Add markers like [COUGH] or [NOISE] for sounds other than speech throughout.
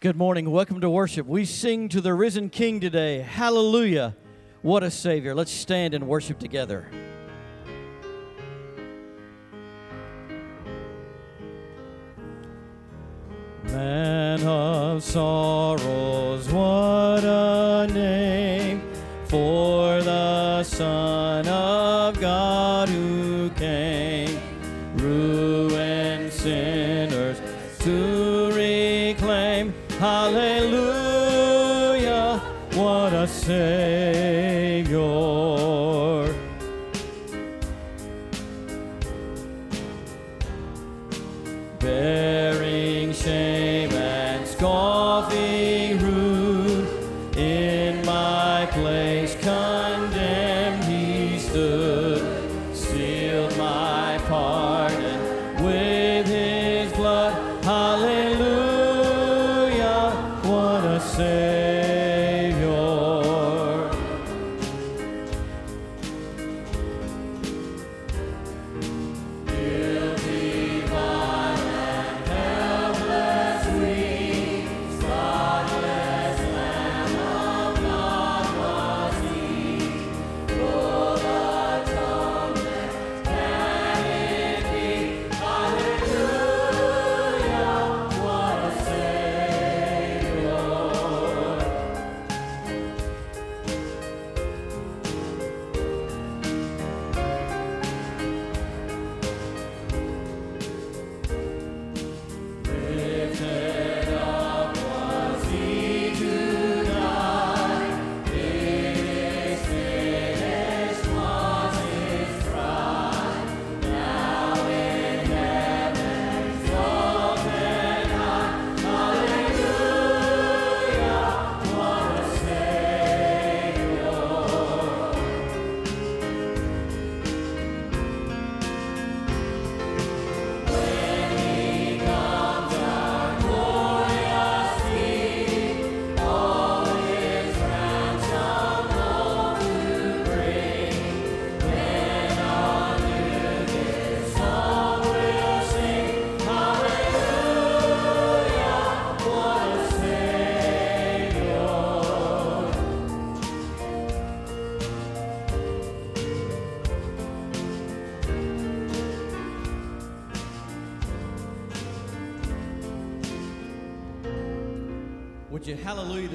Good morning. Welcome to worship. We sing to the risen King today. Hallelujah. What a Savior. Let's stand and worship together. Man of sorrows, what a name for the Son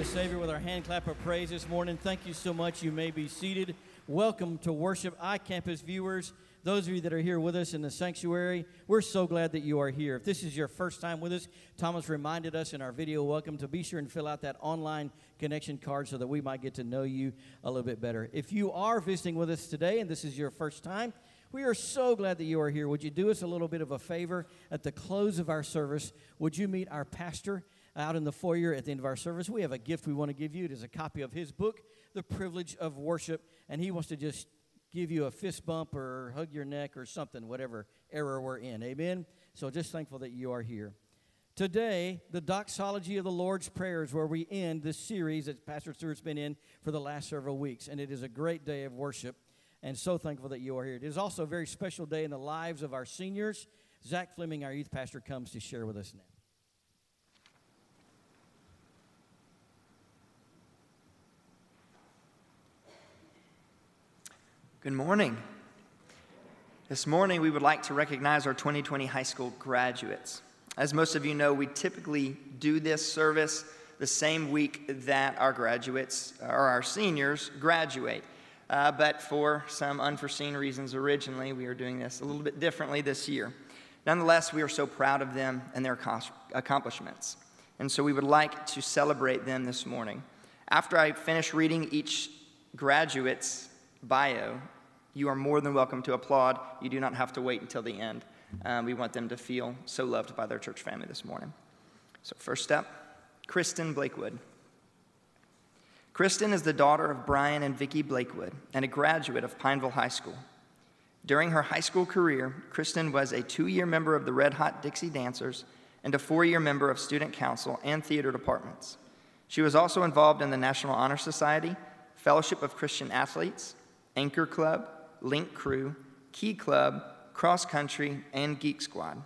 Savior with our hand clap of praise this morning? Thank you so much. You may be seated. Welcome to worship iCampus viewers. Those of you that are here with us in the sanctuary, we're so glad that you are here. If this is your first time with us, Thomas reminded us in our video welcome to be sure and fill out that online connection card so that we might get to know you a little bit better. If you are visiting with us today and this is your first time, we are so glad that you are here. Would you do us a little bit of a favor at the close of our service? Would you meet our pastor? Out in the foyer at the end of our service. We have a gift we want to give you. It is a copy of his book, The Privilege of Worship, and he wants to just give you a fist bump or hug your neck or something, whatever era we're in. Amen? So just thankful that you are here. Today, the doxology of the Lord's Prayer is where we end this series that Pastor Stewart's been in for the last several weeks, and it is a great day of worship, and so thankful that you are here. It is also a very special day in the lives of our seniors. Zach Fleming, our youth pastor, comes to share with us now. Good morning. This morning, we would like to recognize our 2020 high school graduates. As most of you know, we typically do this service the same week that our graduates or our seniors graduate. Uh, but for some unforeseen reasons, originally, we are doing this a little bit differently this year. Nonetheless, we are so proud of them and their accomplishments. And so we would like to celebrate them this morning. After I finish reading each graduate's bio, you are more than welcome to applaud. You do not have to wait until the end. Um, we want them to feel so loved by their church family this morning. So, first step Kristen Blakewood. Kristen is the daughter of Brian and Vicki Blakewood and a graduate of Pineville High School. During her high school career, Kristen was a two year member of the Red Hot Dixie Dancers and a four year member of student council and theater departments. She was also involved in the National Honor Society, Fellowship of Christian Athletes, Anchor Club, Link Crew, Key Club, Cross Country, and Geek Squad.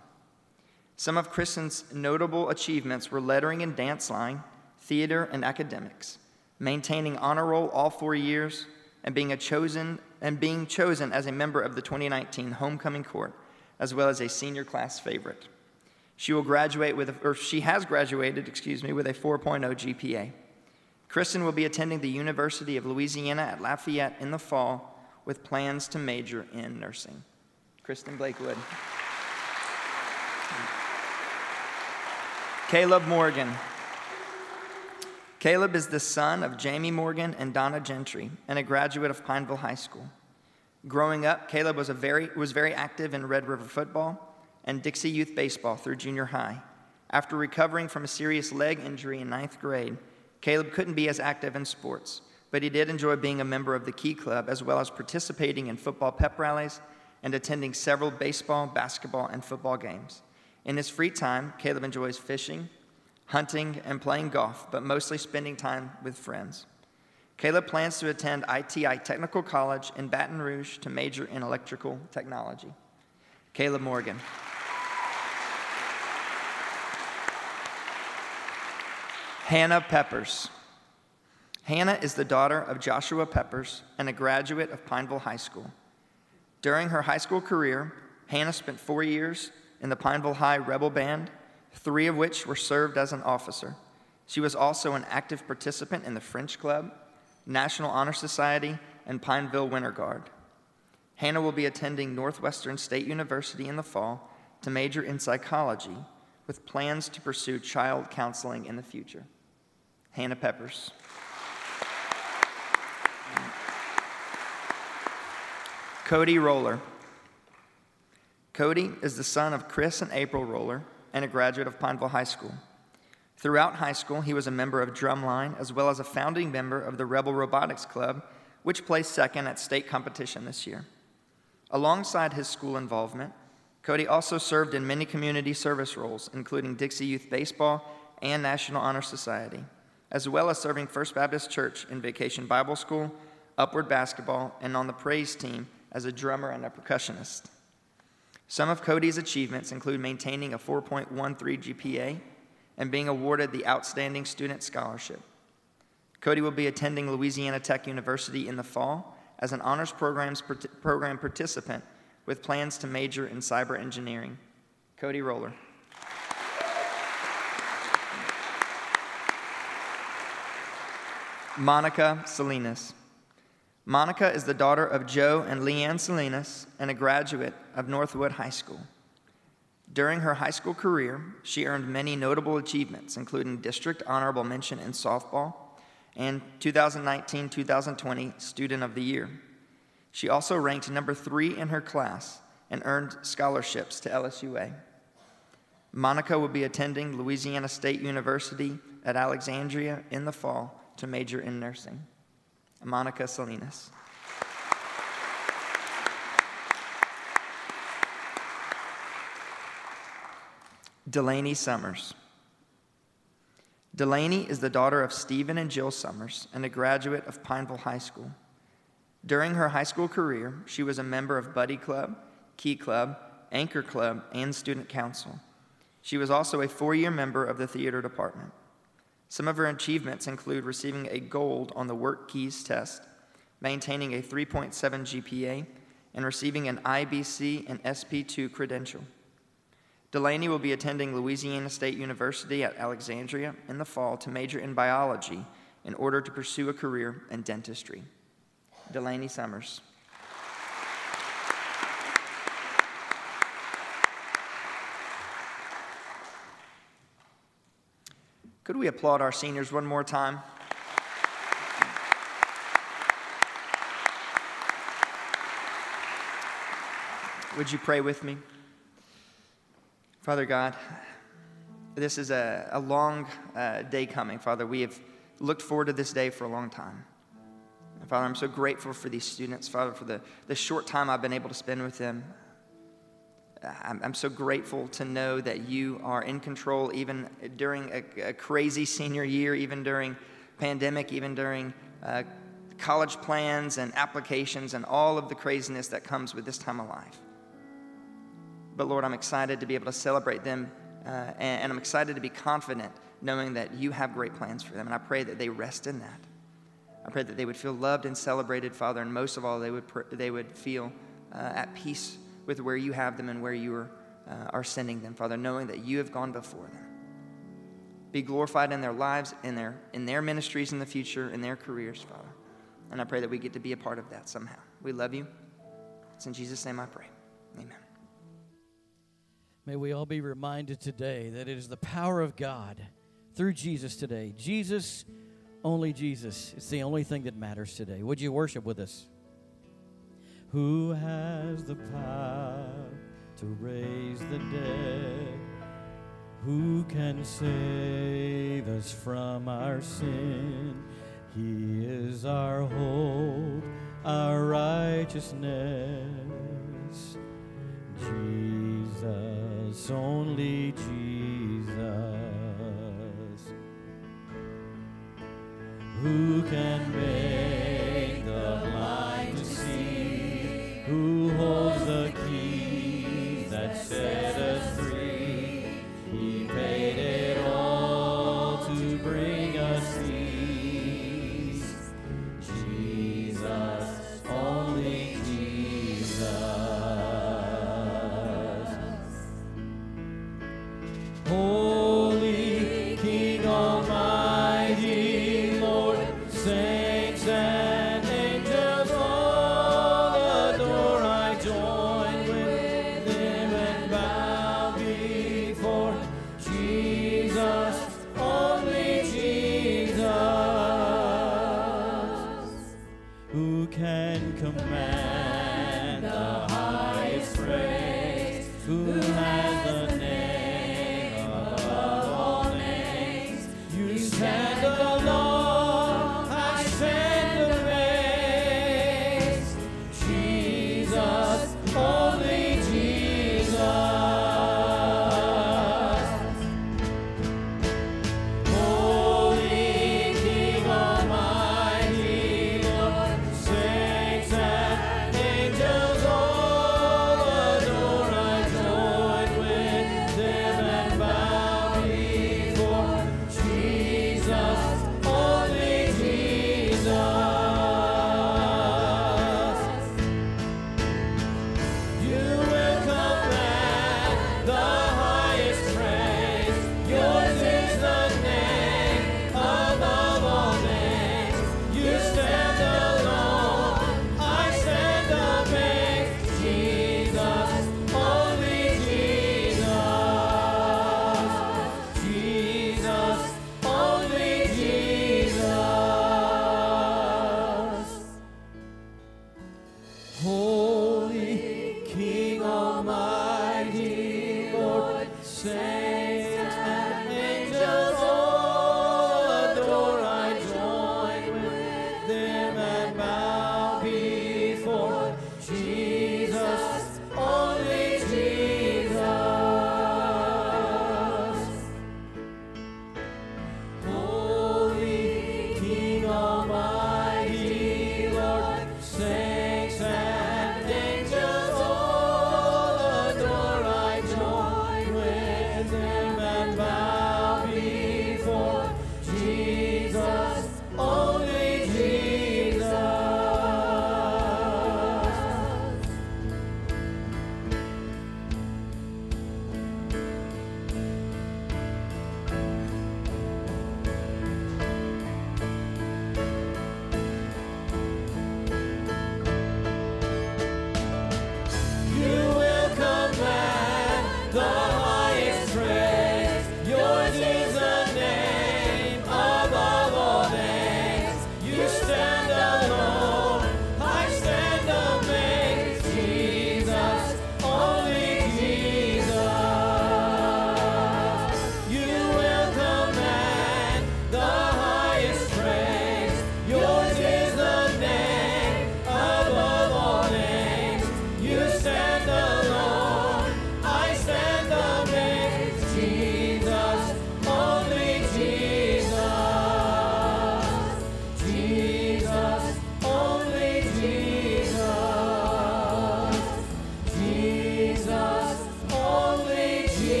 Some of Kristen's notable achievements were lettering and dance line, theater, and academics maintaining honor roll all four years, and being, a chosen, and being chosen as a member of the 2019 Homecoming Court, as well as a senior class favorite. She will graduate with, or she has graduated, excuse me, with a 4.0 GPA. Kristen will be attending the University of Louisiana at Lafayette in the fall with plans to major in nursing. Kristen Blakewood. Caleb Morgan. Caleb is the son of Jamie Morgan and Donna Gentry and a graduate of Pineville High School. Growing up, Caleb was, very, was very active in Red River football and Dixie Youth baseball through junior high. After recovering from a serious leg injury in ninth grade, Caleb couldn't be as active in sports, but he did enjoy being a member of the Key Club as well as participating in football pep rallies and attending several baseball, basketball, and football games. In his free time, Caleb enjoys fishing, hunting, and playing golf, but mostly spending time with friends. Caleb plans to attend ITI Technical College in Baton Rouge to major in electrical technology. Caleb Morgan. Hannah Peppers. Hannah is the daughter of Joshua Peppers and a graduate of Pineville High School. During her high school career, Hannah spent four years in the Pineville High Rebel Band three of which were served as an officer. She was also an active participant in the French Club, National Honor Society, and Pineville Winter Guard. Hannah will be attending Northwestern State University in the fall to major in psychology with plans to pursue child counseling in the future. Hannah Peppers. Cody Roller. Cody is the son of Chris and April Roller and a graduate of Pineville High School. Throughout high school, he was a member of Drumline as well as a founding member of the Rebel Robotics Club, which placed second at state competition this year. Alongside his school involvement, Cody also served in many community service roles, including Dixie Youth Baseball and National Honor Society, as well as serving First Baptist Church in Vacation Bible School, Upward Basketball, and on the praise team as a drummer and a percussionist. Some of Cody's achievements include maintaining a 4.13 GPA and being awarded the Outstanding Student Scholarship. Cody will be attending Louisiana Tech University in the fall as an honors programs program participant with plans to major in cyber engineering. Cody Roller. Monica Salinas. Monica is the daughter of Joe and Leanne Salinas and a graduate of Northwood High School. During her high school career, she earned many notable achievements, including District Honorable Mention in softball and 2019 2020 Student of the Year. She also ranked number three in her class and earned scholarships to LSUA. Monica will be attending Louisiana State University at Alexandria in the fall to major in nursing. Monica Salinas. Delaney Summers. Delaney is the daughter of Stephen and Jill Summers and a graduate of Pineville High School. During her high school career, she was a member of Buddy Club, Key Club, Anchor Club, and Student Council. She was also a four year member of the theater department. Some of her achievements include receiving a gold on the Work Keys test, maintaining a 3.7 GPA, and receiving an IBC and SP2 credential. Delaney will be attending Louisiana State University at Alexandria in the fall to major in biology in order to pursue a career in dentistry. Delaney Summers. Could we applaud our seniors one more time? Would you pray with me? Father God, this is a, a long uh, day coming. Father, we have looked forward to this day for a long time. And Father, I'm so grateful for these students, Father, for the, the short time I've been able to spend with them. I'm, so grateful to know that you are in control even during a, a crazy senior year, even during pandemic, even during uh, college plans and applications and all of the craziness that comes with this time of life. But Lord, I'm excited to be able to celebrate them, uh, and, and I'm excited to be confident knowing that you have great plans for them. And I pray that they rest in that. I pray that they would feel loved and celebrated, Father, and most of all, they would, pr- they would feel uh, at peace with where you have them and where you are, uh, are sending them, Father, knowing that you have gone before them. Be glorified in their lives, in their, in their ministries in the future, in their careers, Father. And I pray that we get to be a part of that somehow. We love you. It's in Jesus' name I pray. Amen. May we all be reminded today that it is the power of God through Jesus today. Jesus, only Jesus. It's the only thing that matters today. Would you worship with us? Who has the power to raise the dead? Who can save us from our sin? He is our hope, our righteousness. Jesus, only Jesus. Who can make the keys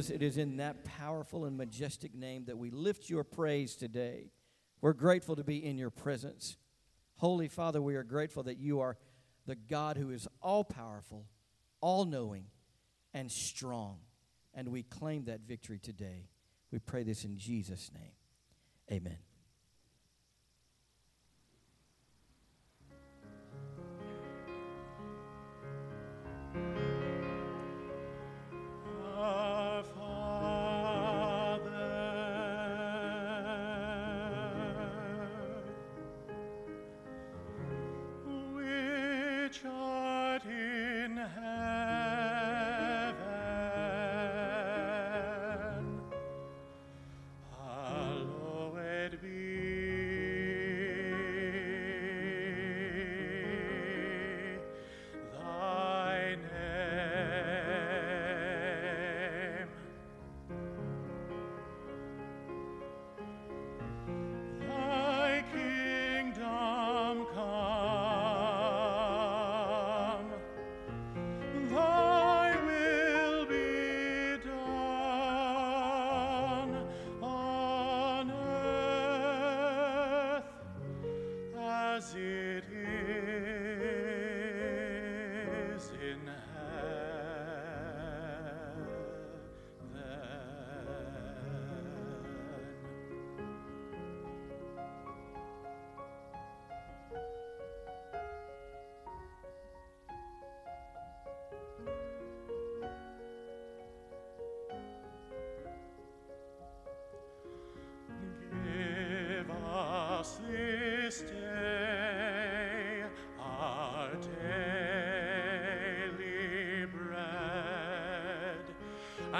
Jesus, it is in that powerful and majestic name that we lift your praise today. We're grateful to be in your presence. Holy Father, we are grateful that you are the God who is all powerful, all knowing, and strong. And we claim that victory today. We pray this in Jesus' name. Amen.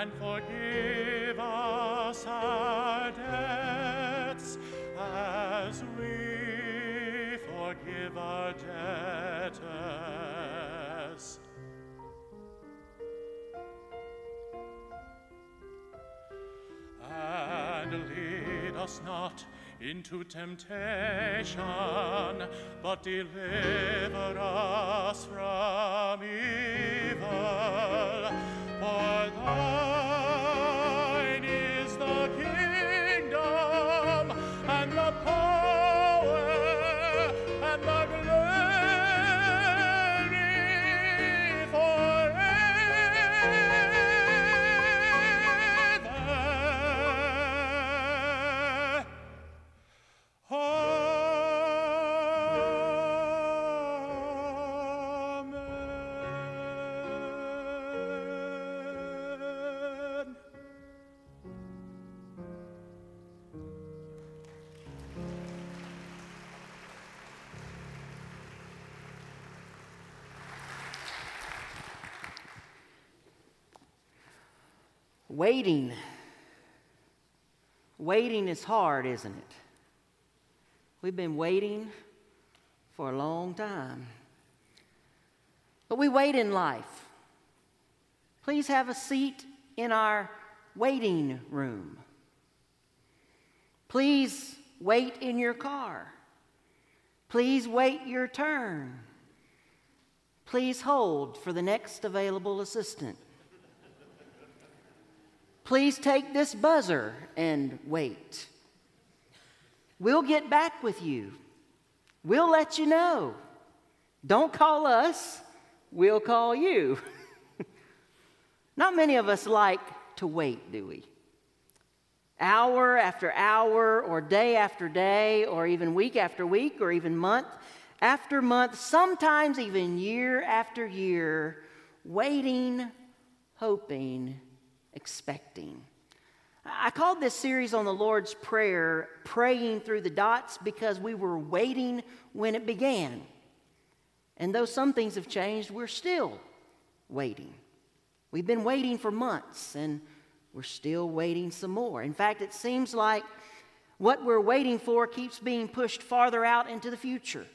And forgive us our debts as we forgive our debtors. And lead us not into temptation, but deliver us from evil. For Waiting. Waiting is hard, isn't it? We've been waiting for a long time. But we wait in life. Please have a seat in our waiting room. Please wait in your car. Please wait your turn. Please hold for the next available assistant. Please take this buzzer and wait. We'll get back with you. We'll let you know. Don't call us, we'll call you. [LAUGHS] Not many of us like to wait, do we? Hour after hour, or day after day, or even week after week, or even month after month, sometimes even year after year, waiting, hoping, expecting. I called this series on the Lord's Prayer Praying Through the Dots because we were waiting when it began. And though some things have changed, we're still waiting. We've been waiting for months and we're still waiting some more. In fact, it seems like what we're waiting for keeps being pushed farther out into the future.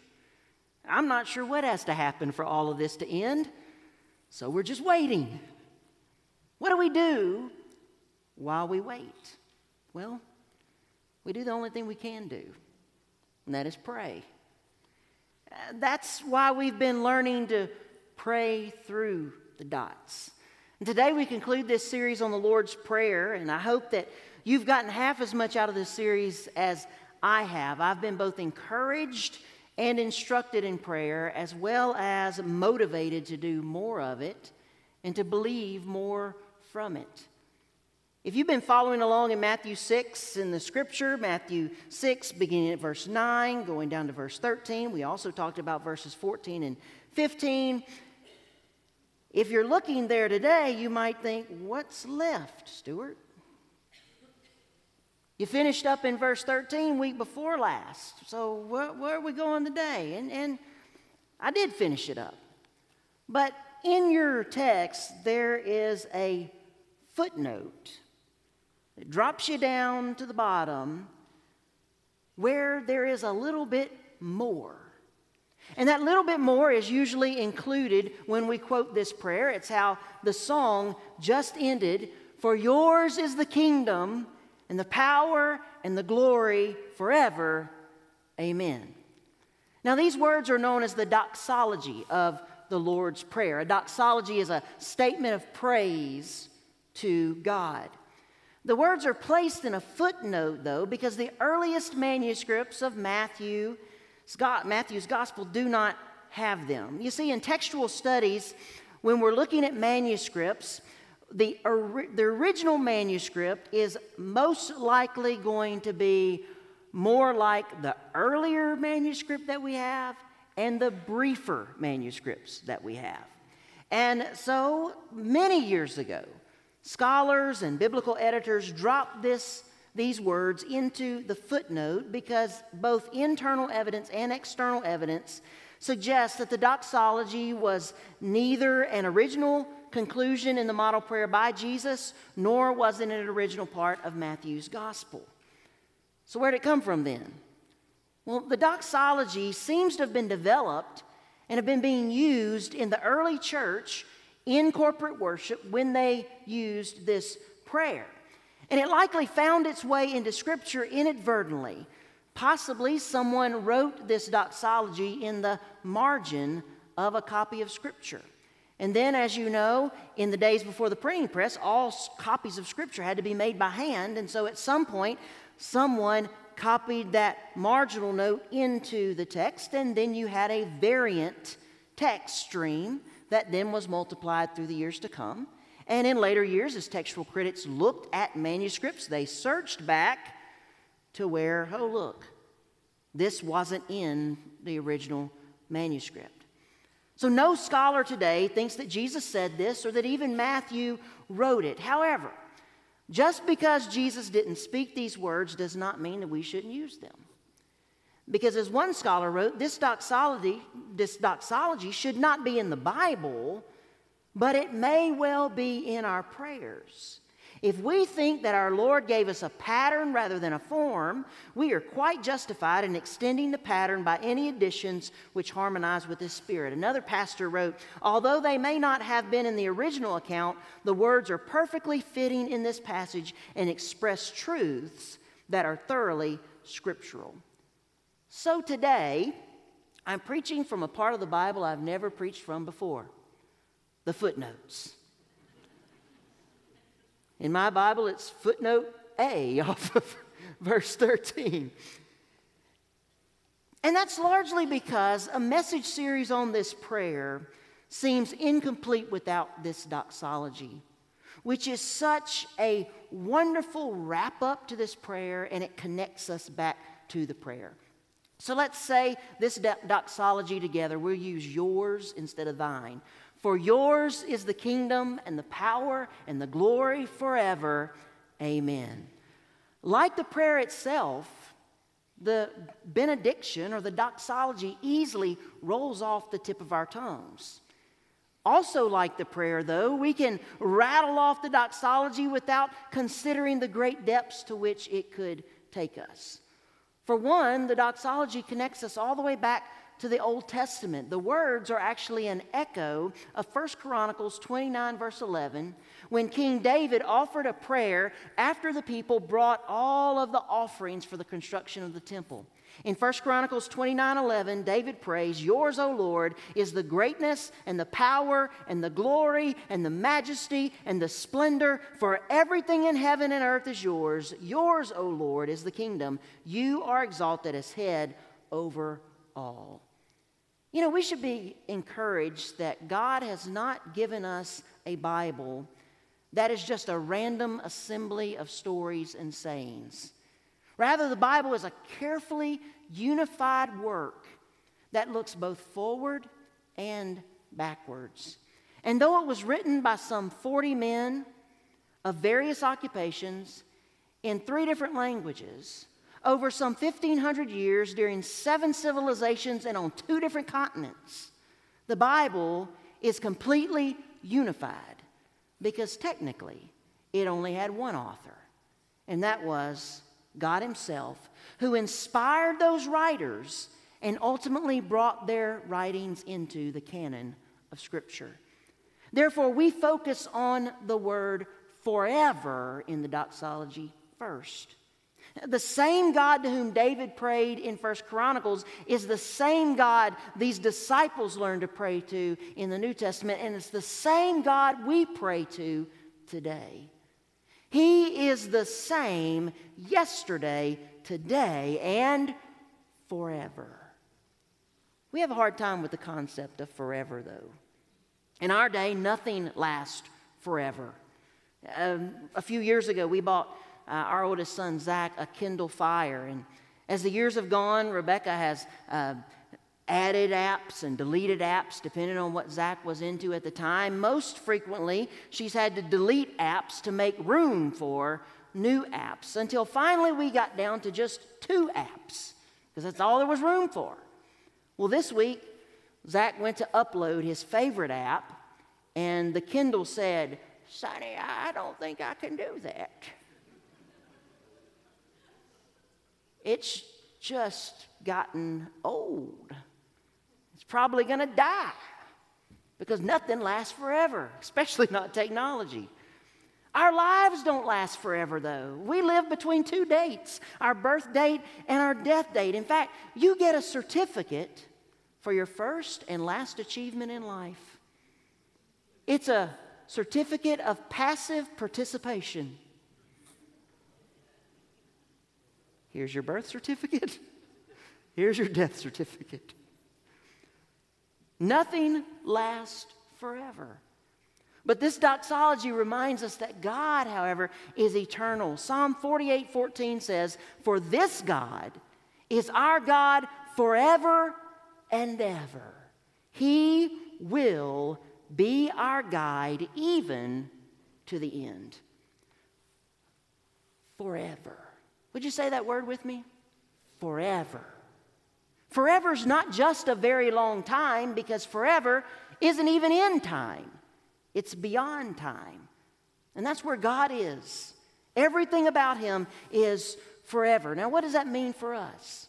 I'm not sure what has to happen for all of this to end, so we're just waiting. What do we do while we wait? Well, we do the only thing we can do, and that is pray. Uh, That's why we've been learning to pray through the dots. And today we conclude this series on the Lord's Prayer, and I hope that you've gotten half as much out of this series as I have. I've been both encouraged and instructed in prayer, as well as motivated to do more of it and to believe more from it. If you've been following along in Matthew 6 in the scripture, Matthew 6, beginning at verse 9, going down to verse 13, we also talked about verses 14 and 15. If you're looking there today, you might think, what's left, Stuart? You finished up in verse 13 week before last. So where, where, are we going today? And, and I did finish it up. But in your text, there is a footnote. It drops you down to the bottom where there is a little bit more. And that little bit more is usually included when we quote this prayer. It's how the song just ended For yours is the kingdom and the power and the glory forever. Amen. Now, these words are known as the doxology of the Lord's Prayer. A doxology is a statement of praise to God. The words are placed in a footnote, though, because the earliest manuscripts of Matthew, Matthew's Gospel do not have them. You see, in textual studies, when we're looking at manuscripts, the, the original manuscript is most likely going to be more like the earlier manuscript that we have and the briefer manuscripts that we have. And so many years ago, scholars and biblical editors drop this, these words into the footnote because both internal evidence and external evidence suggests that the doxology was neither an original conclusion in the model prayer by Jesus, nor was it an original part of Matthew's gospel. So, where did it come from then? Well, the doxology seems to have been developed and have been being used in the early church in corporate worship when they used this prayer. And it likely found its way into Scripture inadvertently. Possibly someone wrote this doxology in the margin of a copy of Scripture. And then, as you know, in the days before the printing press, all copies of Scripture had to be made by hand. And so at some point, someone copied that marginal note into the text, and then you had a variant text stream that then was multiplied through the years to come. And in later years, as textual critics looked at manuscripts, they searched back to where, oh, look, this wasn't in the original manuscript. So, no scholar today thinks that Jesus said this or that even Matthew wrote it. However, just because Jesus didn't speak these words does not mean that we shouldn't use them. Because, as one scholar wrote, this doxology, this doxology should not be in the Bible, but it may well be in our prayers. If we think that our Lord gave us a pattern rather than a form, we are quite justified in extending the pattern by any additions which harmonize with His Spirit. Another pastor wrote Although they may not have been in the original account, the words are perfectly fitting in this passage and express truths that are thoroughly scriptural. So today, I'm preaching from a part of the Bible I've never preached from before the footnotes. In my Bible, it's footnote A [LAUGHS] off of verse 13. And that's largely because a message series on this prayer seems incomplete without this doxology, which is such a wonderful wrap up to this prayer and it connects us back to the prayer. So let's say this doxology together. We'll use yours instead of thine. For yours is the kingdom and the power and the glory forever. Amen. Like the prayer itself, the benediction or the doxology easily rolls off the tip of our tongues. Also, like the prayer, though, we can rattle off the doxology without considering the great depths to which it could take us. For one, the doxology connects us all the way back to the Old Testament. The words are actually an echo of 1 Chronicles 29, verse 11, when King David offered a prayer after the people brought all of the offerings for the construction of the temple. In 1 Chronicles 29 11, David prays, Yours, O Lord, is the greatness and the power and the glory and the majesty and the splendor, for everything in heaven and earth is yours. Yours, O Lord, is the kingdom. You are exalted as head over all. You know, we should be encouraged that God has not given us a Bible that is just a random assembly of stories and sayings. Rather, the Bible is a carefully unified work that looks both forward and backwards. And though it was written by some 40 men of various occupations in three different languages, over some 1,500 years during seven civilizations and on two different continents, the Bible is completely unified because technically it only had one author, and that was God Himself, who inspired those writers and ultimately brought their writings into the canon of Scripture. Therefore, we focus on the word forever in the doxology first. The same God to whom David prayed in First Chronicles is the same God these disciples learned to pray to in the New Testament, and it's the same God we pray to today. He is the same yesterday, today, and forever. We have a hard time with the concept of forever, though. In our day, nothing lasts forever. Um, a few years ago, we bought uh, our oldest son, Zach, a Kindle Fire. And as the years have gone, Rebecca has uh, added apps and deleted apps depending on what Zach was into at the time. Most frequently, she's had to delete apps to make room for new apps until finally we got down to just two apps because that's all there was room for. Well, this week, Zach went to upload his favorite app, and the Kindle said, Sonny, I don't think I can do that. It's just gotten old. Probably going to die because nothing lasts forever, especially not technology. Our lives don't last forever, though. We live between two dates our birth date and our death date. In fact, you get a certificate for your first and last achievement in life. It's a certificate of passive participation. Here's your birth certificate. [LAUGHS] Here's your death certificate. Nothing lasts forever. But this doxology reminds us that God, however, is eternal. Psalm 48 14 says, For this God is our God forever and ever. He will be our guide even to the end. Forever. Would you say that word with me? Forever. Forever is not just a very long time because forever isn't even in time, it's beyond time. And that's where God is. Everything about Him is forever. Now, what does that mean for us?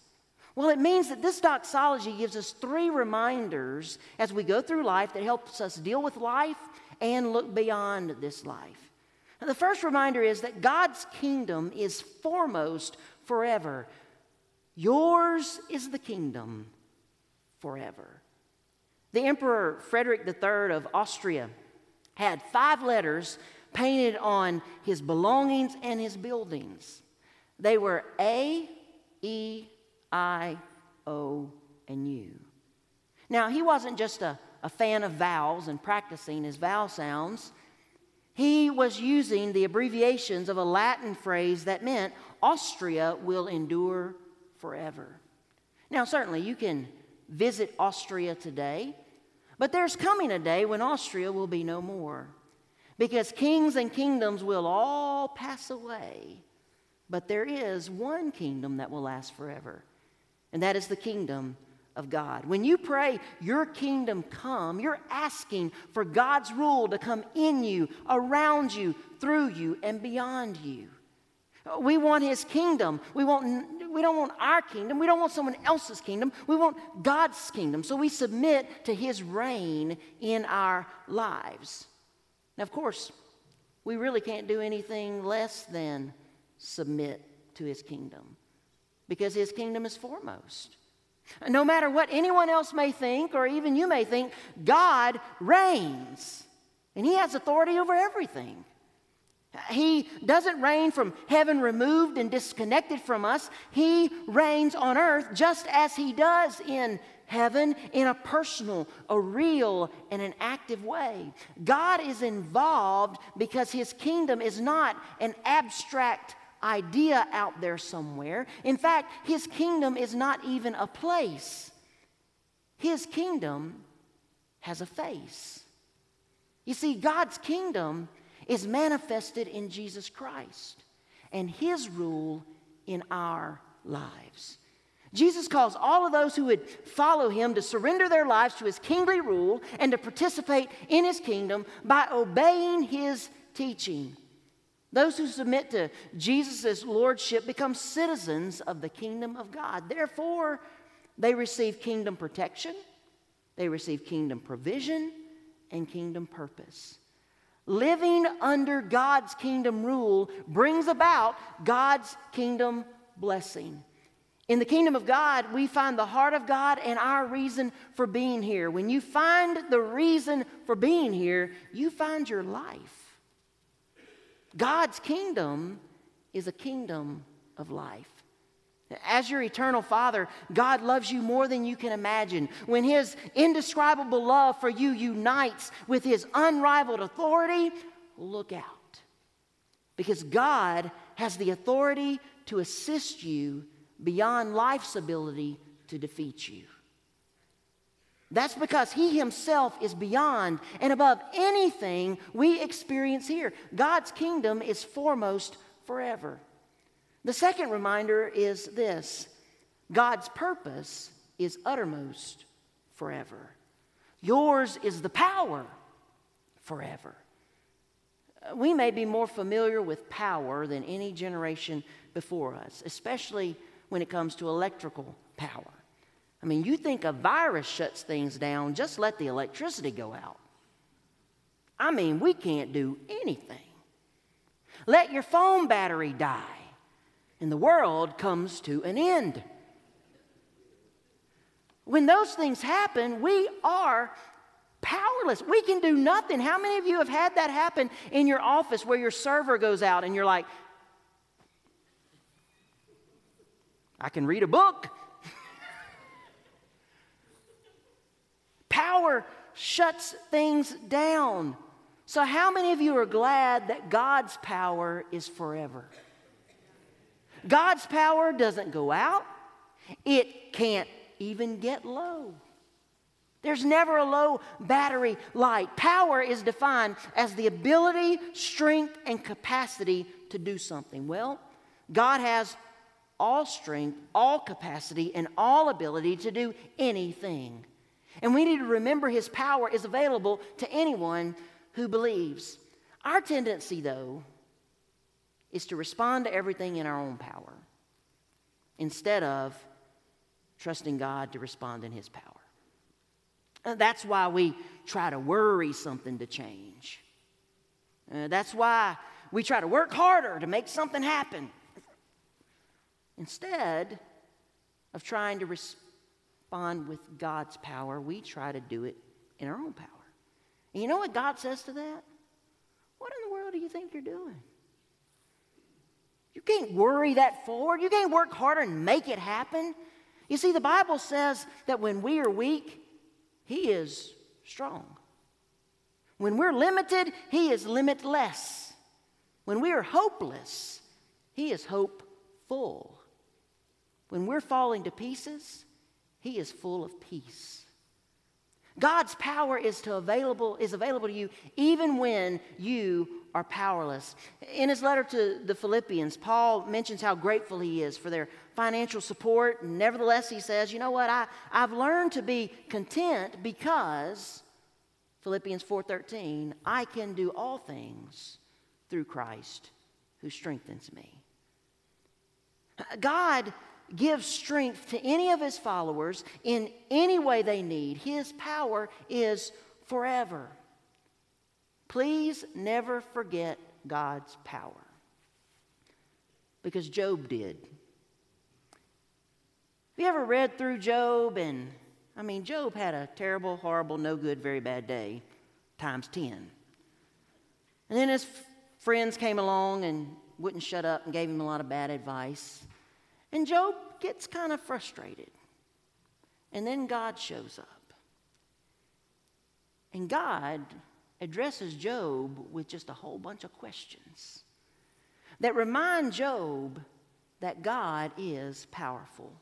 Well, it means that this doxology gives us three reminders as we go through life that helps us deal with life and look beyond this life. Now, the first reminder is that God's kingdom is foremost forever. Yours is the kingdom forever. The Emperor Frederick III of Austria had five letters painted on his belongings and his buildings. They were A, E, I, O, and U. Now, he wasn't just a, a fan of vowels and practicing his vowel sounds. He was using the abbreviations of a Latin phrase that meant Austria will endure forever. Now, certainly, you can visit Austria today, but there's coming a day when Austria will be no more. Because kings and kingdoms will all pass away, but there is one kingdom that will last forever, and that is the kingdom of God. When you pray, Your kingdom come, you're asking for God's rule to come in you, around you, through you, and beyond you. We want His kingdom. We, want, we don't want our kingdom. We don't want someone else's kingdom. We want God's kingdom. So we submit to His reign in our lives. Now, of course, we really can't do anything less than submit to His kingdom. because his kingdom is foremost. No matter what anyone else may think, or even you may think, God reigns, and he has authority over everything. He doesn't reign from heaven removed and disconnected from us. He reigns on earth just as He does in heaven in a personal, a real, and an active way. God is involved because His kingdom is not an abstract idea out there somewhere. In fact, His kingdom is not even a place, His kingdom has a face. You see, God's kingdom is manifested in Jesus Christ and his rule in our lives. Jesus calls all of those who would follow him to surrender their lives to his kingly rule and to participate in his kingdom by obeying his teaching. Those who submit to Jesus' lordship become citizens of the kingdom of God. Therefore, they receive kingdom protection, they receive kingdom provision, and kingdom purpose. Living under God's kingdom rule brings about God's kingdom blessing. In the kingdom of God, we find the heart of God and our reason for being here. When you find the reason for being here, you find your life. God's kingdom is a kingdom of life. As your eternal Father, God loves you more than you can imagine. When His indescribable love for you unites with His unrivaled authority, look out. Because God has the authority to assist you beyond life's ability to defeat you. That's because He Himself is beyond and above anything we experience here. God's kingdom is foremost forever. The second reminder is this God's purpose is uttermost forever. Yours is the power forever. Uh, we may be more familiar with power than any generation before us, especially when it comes to electrical power. I mean, you think a virus shuts things down, just let the electricity go out. I mean, we can't do anything. Let your phone battery die and the world comes to an end. When those things happen, we are powerless. We can do nothing. How many of you have had that happen in your office where your server goes out and you're like, I can read a book? [LAUGHS] Power shuts things down. So, how many of you are glad that God's power is forever? God's power doesn't go out, it can't even get low. There's never a low battery light. Power is defined as the ability, strength, and capacity to do something. Well, God has all strength, all capacity, and all ability to do anything. And we need to remember His power is available to anyone who believes. Our tendency, though, is to respond to everything in our own power instead of trusting God to respond in His power. Uh, that's why we try to worry something to change. Uh, that's why we try to work harder to make something happen instead of trying to respond with God's power, we try to do it in our own power. And you know what God says to that? What in the world do you think you're doing? You can't worry that forward. You can't work harder and make it happen. You see, the Bible says that when we are weak, He is strong. When we're limited, He is limitless. When we are hopeless, He is hopeful. When we're falling to pieces, He is full of peace. God's power is, to available, is available to you even when you are powerless. In his letter to the Philippians, Paul mentions how grateful he is for their financial support. Nevertheless, he says, You know what? I, I've learned to be content because, Philippians 4:13, I can do all things through Christ who strengthens me. God gives strength to any of his followers in any way they need. His power is forever. Please never forget God's power. Because Job did. Have you ever read through Job? And I mean, Job had a terrible, horrible, no good, very bad day, times 10. And then his f- friends came along and wouldn't shut up and gave him a lot of bad advice. And Job gets kind of frustrated. And then God shows up. And God addresses Job with just a whole bunch of questions that remind Job that God is powerful.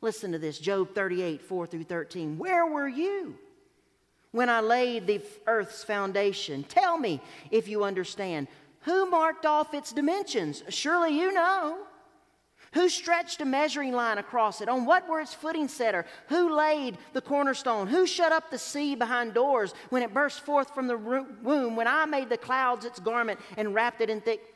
Listen to this Job 38, 4 through 13. Where were you when I laid the earth's foundation? Tell me if you understand. Who marked off its dimensions? Surely you know. Who stretched a measuring line across it? On what were its footing setter? Who laid the cornerstone? Who shut up the sea behind doors when it burst forth from the womb? When I made the clouds its garment and wrapped it in thick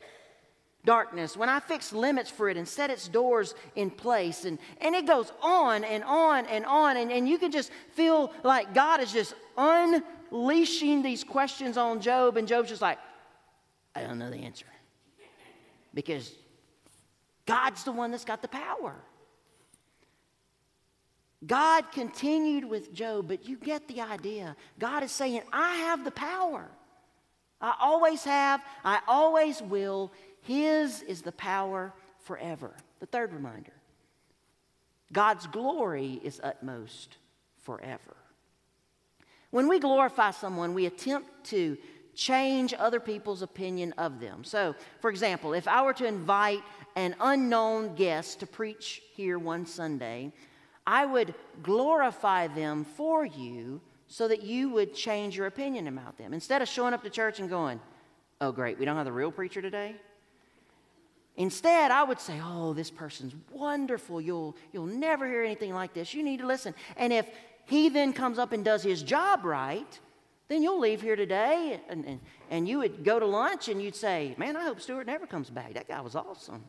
darkness? When I fixed limits for it and set its doors in place? And, and it goes on and on and on. And, and you can just feel like God is just unleashing these questions on Job. And Job's just like, I don't know the answer. Because God's the one that's got the power. God continued with Job, but you get the idea. God is saying, I have the power. I always have, I always will. His is the power forever. The third reminder God's glory is utmost forever. When we glorify someone, we attempt to change other people's opinion of them. So, for example, if I were to invite an unknown guest to preach here one Sunday, I would glorify them for you so that you would change your opinion about them. Instead of showing up to church and going, oh, great, we don't have the real preacher today. Instead, I would say, oh, this person's wonderful. You'll, you'll never hear anything like this. You need to listen. And if he then comes up and does his job right, then you'll leave here today and, and, and you would go to lunch and you'd say, Man, I hope Stuart never comes back. That guy was awesome.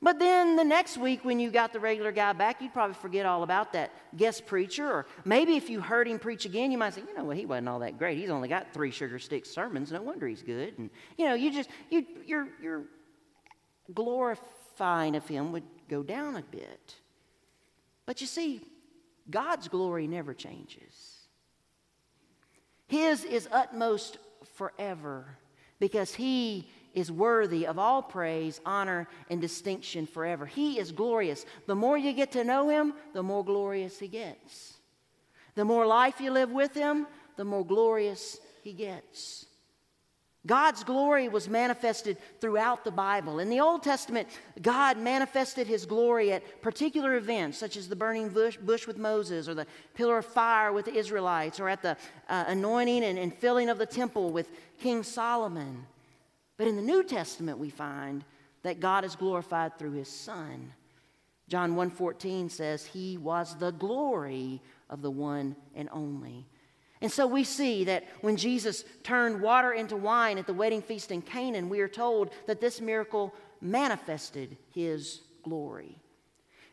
But then the next week, when you got the regular guy back, you'd probably forget all about that guest preacher. Or maybe if you heard him preach again, you might say, you know what, he wasn't all that great. He's only got three sugar stick sermons. No wonder he's good. And, you know, you just, you, your, your glorifying of him would go down a bit. But you see, God's glory never changes. His is utmost forever because He is worthy of all praise, honor, and distinction forever. He is glorious. The more you get to know Him, the more glorious He gets. The more life you live with Him, the more glorious He gets. God's glory was manifested throughout the Bible. In the Old Testament, God manifested his glory at particular events, such as the burning bush, bush with Moses, or the pillar of fire with the Israelites, or at the uh, anointing and, and filling of the temple with King Solomon. But in the New Testament, we find that God is glorified through his Son. John 1:14 says, He was the glory of the one and only. And so we see that when Jesus turned water into wine at the wedding feast in Canaan, we are told that this miracle manifested his glory.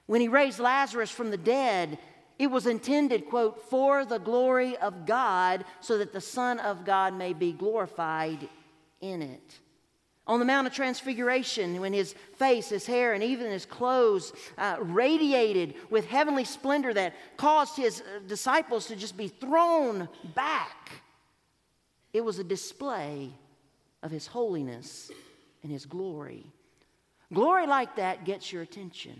When he raised Lazarus from the dead, it was intended, quote, for the glory of God, so that the Son of God may be glorified in it. On the Mount of Transfiguration, when his face, his hair, and even his clothes uh, radiated with heavenly splendor that caused his uh, disciples to just be thrown back, it was a display of his holiness and his glory. Glory like that gets your attention.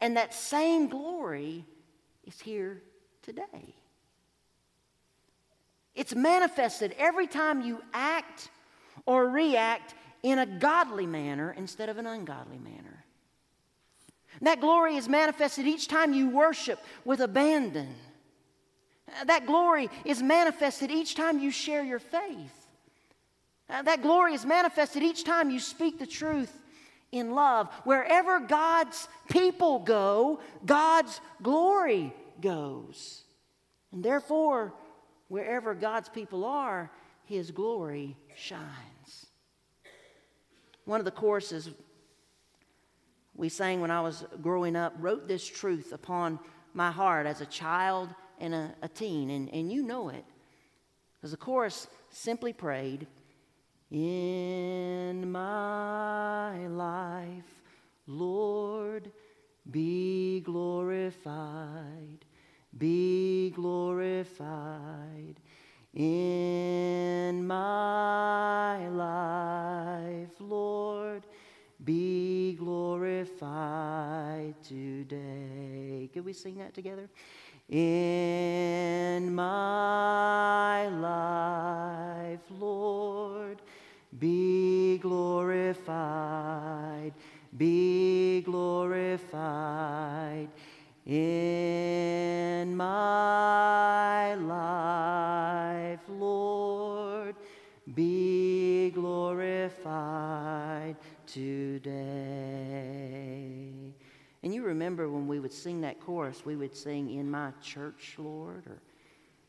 And that same glory is here today. It's manifested every time you act or react in a godly manner instead of an ungodly manner. That glory is manifested each time you worship with abandon. That glory is manifested each time you share your faith. That glory is manifested each time you speak the truth in love. Wherever God's people go, God's glory goes. And therefore, wherever God's people are, His glory shines. One of the choruses we sang when I was growing up wrote this truth upon my heart as a child and a, a teen, and, and you know it. Because the chorus simply prayed, In my life, Lord, be glorified, be glorified in my life, glorified today. Could we sing that together? In my life, Lord, be glorified, be glorified in my life, Lord, be glorified today. And you remember when we would sing that chorus, we would sing, In my church, Lord, or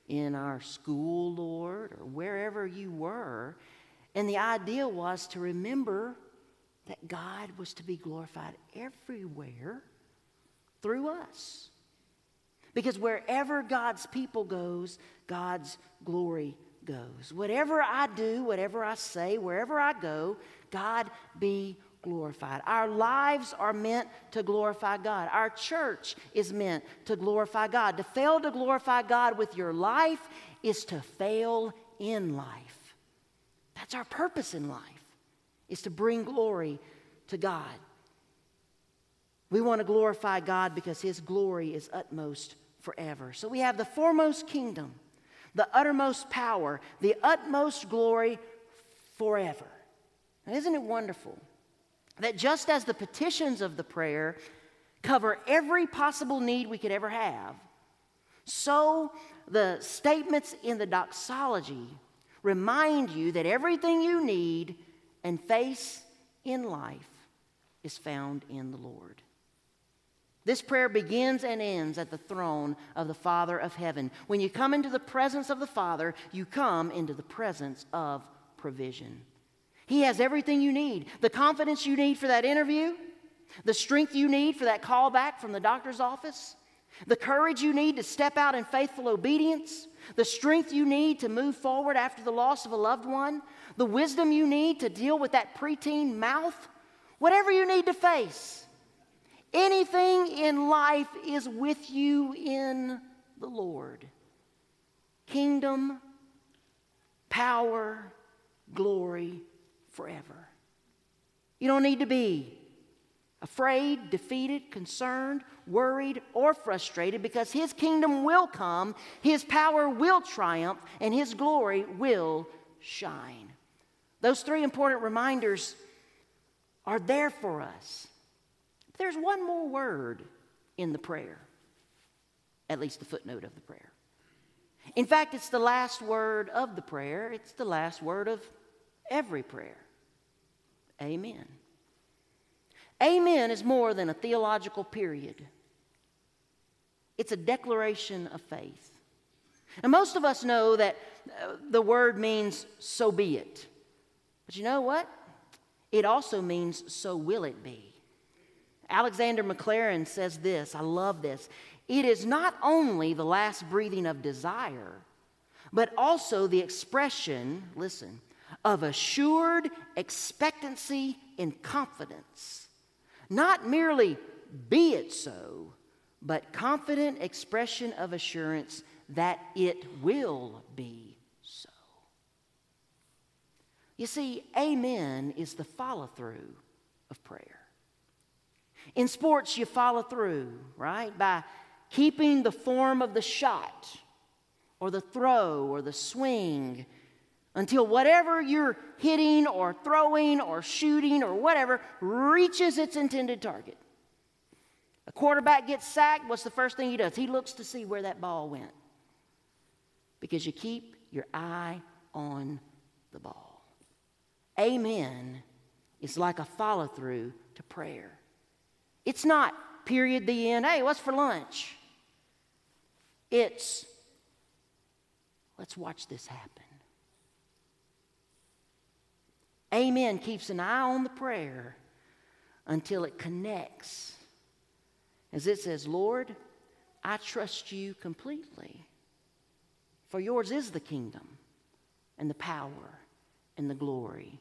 in our school, Lord, or wherever you were. And the idea was to remember that God was to be glorified everywhere through us. Because wherever God's people goes, God's glory goes. Whatever I do, whatever I say, wherever I go, God be glorified. Our lives are meant to glorify God. Our church is meant to glorify God. To fail to glorify God with your life is to fail in life. That's our purpose in life, is to bring glory to God. We want to glorify God because His glory is utmost forever. So we have the foremost kingdom, the uttermost power, the utmost glory forever. Now, isn't it wonderful that just as the petitions of the prayer cover every possible need we could ever have, so the statements in the doxology remind you that everything you need and face in life is found in the Lord. This prayer begins and ends at the throne of the Father of heaven. When you come into the presence of the Father, you come into the presence of provision. He has everything you need the confidence you need for that interview, the strength you need for that call back from the doctor's office, the courage you need to step out in faithful obedience, the strength you need to move forward after the loss of a loved one, the wisdom you need to deal with that preteen mouth, whatever you need to face. Anything in life is with you in the Lord. Kingdom, power, glory forever. You don't need to be afraid, defeated, concerned, worried, or frustrated because His kingdom will come, His power will triumph, and His glory will shine. Those three important reminders are there for us. There's one more word in the prayer, at least the footnote of the prayer. In fact, it's the last word of the prayer, it's the last word of every prayer. Amen. Amen is more than a theological period, it's a declaration of faith. And most of us know that uh, the word means so be it. But you know what? It also means so will it be. Alexander Maclaren says this I love this. It is not only the last breathing of desire, but also the expression, listen, of assured expectancy and confidence. Not merely be it so, but confident expression of assurance that it will be so. You see, amen is the follow through of prayer. In sports, you follow through, right? By keeping the form of the shot or the throw or the swing until whatever you're hitting or throwing or shooting or whatever reaches its intended target. A quarterback gets sacked, what's the first thing he does? He looks to see where that ball went. Because you keep your eye on the ball. Amen is like a follow through to prayer. It's not period, the end. Hey, what's for lunch? It's let's watch this happen. Amen keeps an eye on the prayer until it connects. As it says, Lord, I trust you completely. For yours is the kingdom and the power and the glory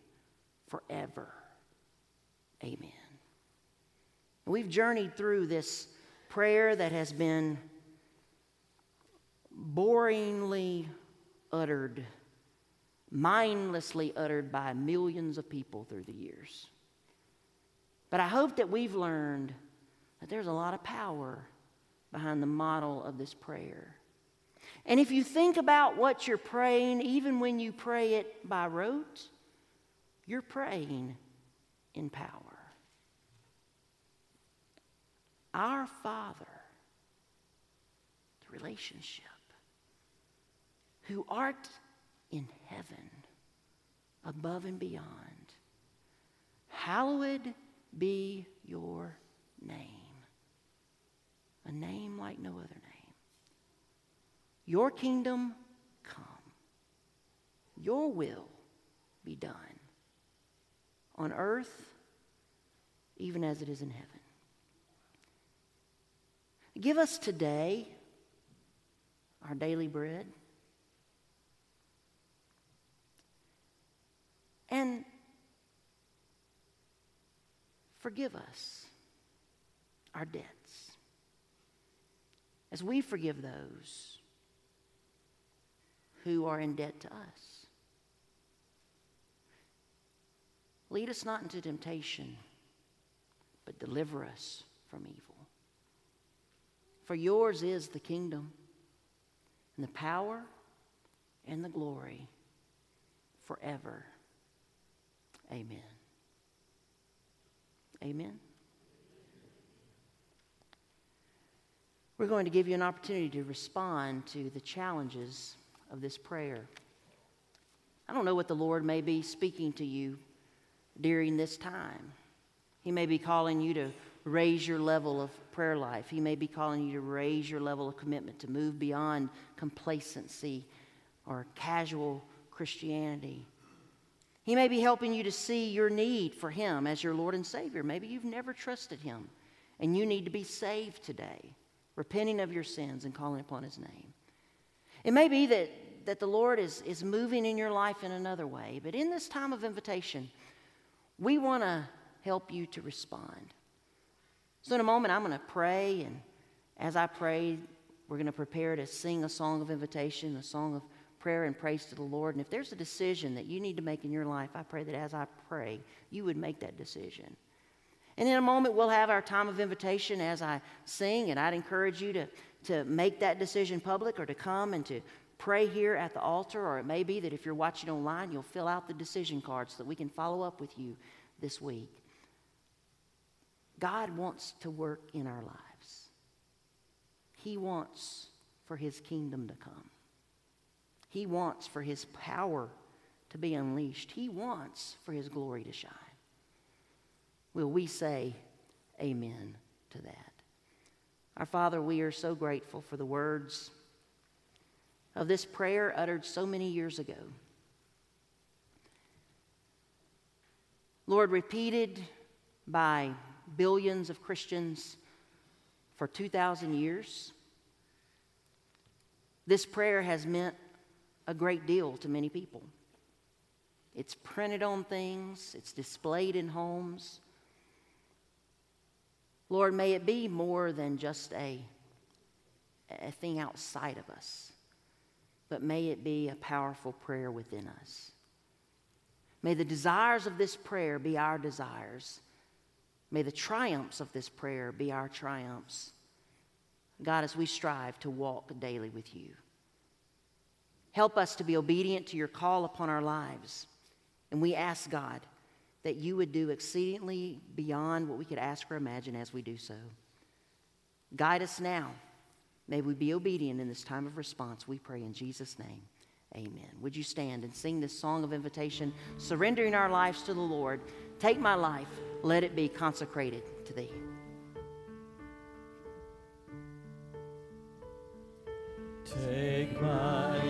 forever. Amen. We've journeyed through this prayer that has been boringly uttered, mindlessly uttered by millions of people through the years. But I hope that we've learned that there's a lot of power behind the model of this prayer. And if you think about what you're praying, even when you pray it by rote, you're praying in power. Our Father, the relationship, who art in above and beyond, hallowed be your name. A name like no other name. Your kingdom come. Your will be done on earth, even as it is in heaven. Give us today our daily bread. And forgive us our debts as we forgive those who are in debt to us. Lead us not into temptation, but deliver us from evil. For yours is the kingdom, and the power, and the glory forever. Amen. Amen. We're going to give you an opportunity to respond to the challenges of this prayer. I don't know what the Lord may be speaking to you during this time. He may be calling you to raise your level of prayer life. He may be calling you to raise your level of commitment, to move beyond complacency or casual Christianity. He may be helping you to see your need for Him as your Lord and Savior. Maybe you've never trusted Him and you need to be saved today, repenting of your sins and calling upon His name. It may be that, that the Lord is, is moving in your life in another way, but in this time of invitation, we want to help you to respond. So, in a moment, I'm going to pray, and as I pray, we're going to prepare to sing a song of invitation, a song of prayer and praise to the Lord. And if there's a decision that you need to make in your life, I pray that as I pray, you would make that decision. And in a moment, we'll have our time of invitation as I sing, and I'd encourage you to, to make that decision public or to come and to pray here at the altar, or it may be that if you're watching online, you'll fill out the decision card so that we can follow up with you this week. God wants to work in our lives. He wants for his kingdom to come. He wants for his power to be unleashed. He wants for his glory to shine. Will we say amen to that? Our Father, we are so grateful for the words of this prayer uttered so many years ago. Lord, repeated by billions of Christians for 2,000 years. This prayer has meant a great deal to many people. It's printed on things, it's displayed in homes. Lord, may it be more than just a, a thing outside of us, but may it be a powerful prayer within us. May the desires of this prayer be our desires. May the triumphs of this prayer be our triumphs. God, as we strive to walk daily with you, help us to be obedient to your call upon our lives. And we ask, God, that you would do exceedingly beyond what we could ask or imagine as we do so. Guide us now. May we be obedient in this time of response. We pray in Jesus' name. Amen. Would you stand and sing this song of invitation, surrendering our lives to the Lord? Take my life, let it be consecrated to thee. Take my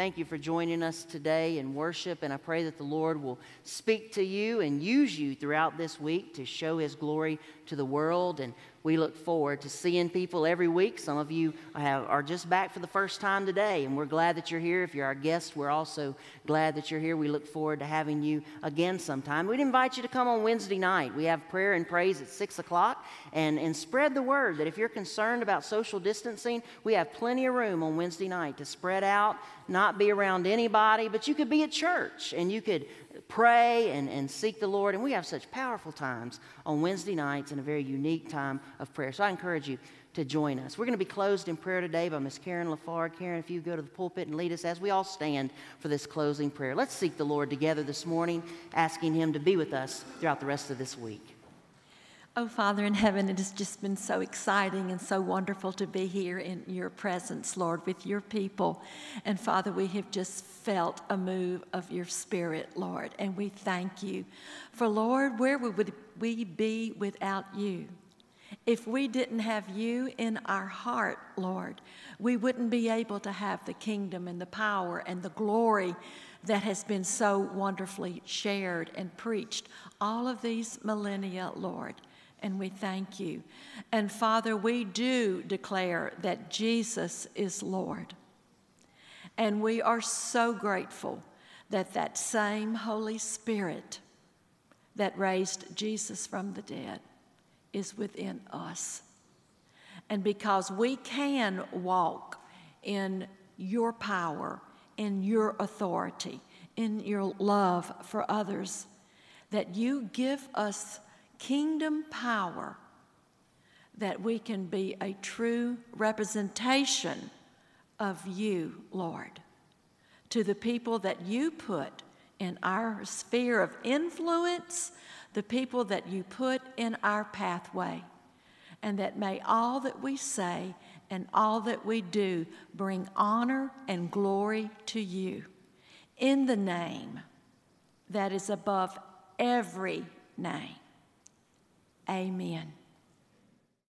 thank you for joining us today in worship. And I pray that the Lord will speak to you and use you throughout this week to show His glory to the world. And we look forward to seeing people every week. Some of you have, are just back for the first time today, and we're glad that you're here. If you're our guest, we're also glad that you're here. We look forward to having you again sometime. We'd invite you to come on Wednesday night. We have prayer and praise at 6 o'clock, and, and spread the word that if you're concerned about social distancing, we have plenty of room on Wednesday night to spread out, not be around anybody, but you could be at church and you could pray and, and seek the Lord. And we have such powerful times on Wednesday nights and a very unique time of prayer. So I encourage you to join us. We're going to be closed in prayer today by Miss Karen LaFar. Karen, if you go to the pulpit and lead us as we all stand for this closing prayer. Let's seek the Lord together this morning, asking Him to be with us throughout the rest of this week. Oh, Father in heaven, it has just been so exciting and so wonderful to be here in your presence, Lord, with your people. And Father, we have just felt a move of your spirit, Lord, and we thank you. For, Lord, where would we be without you? If we didn't have you in our heart, Lord, we wouldn't be able to have the kingdom and the power and the glory that has been so wonderfully shared and preached all of these millennia, Lord. And we thank you. And Father, we do declare that Jesus is Lord. And we are so grateful that that same Holy Spirit that raised Jesus from the dead is within us. And because we can walk in your power, in your authority, in your love for others, that you give us kingdom power that we can be a true representation of you, Lord, to the people that you put in our sphere of influence, the people that you put in our pathway. And that may all that we say and all that we do bring honor and glory to you in the name that is above every name. Amen.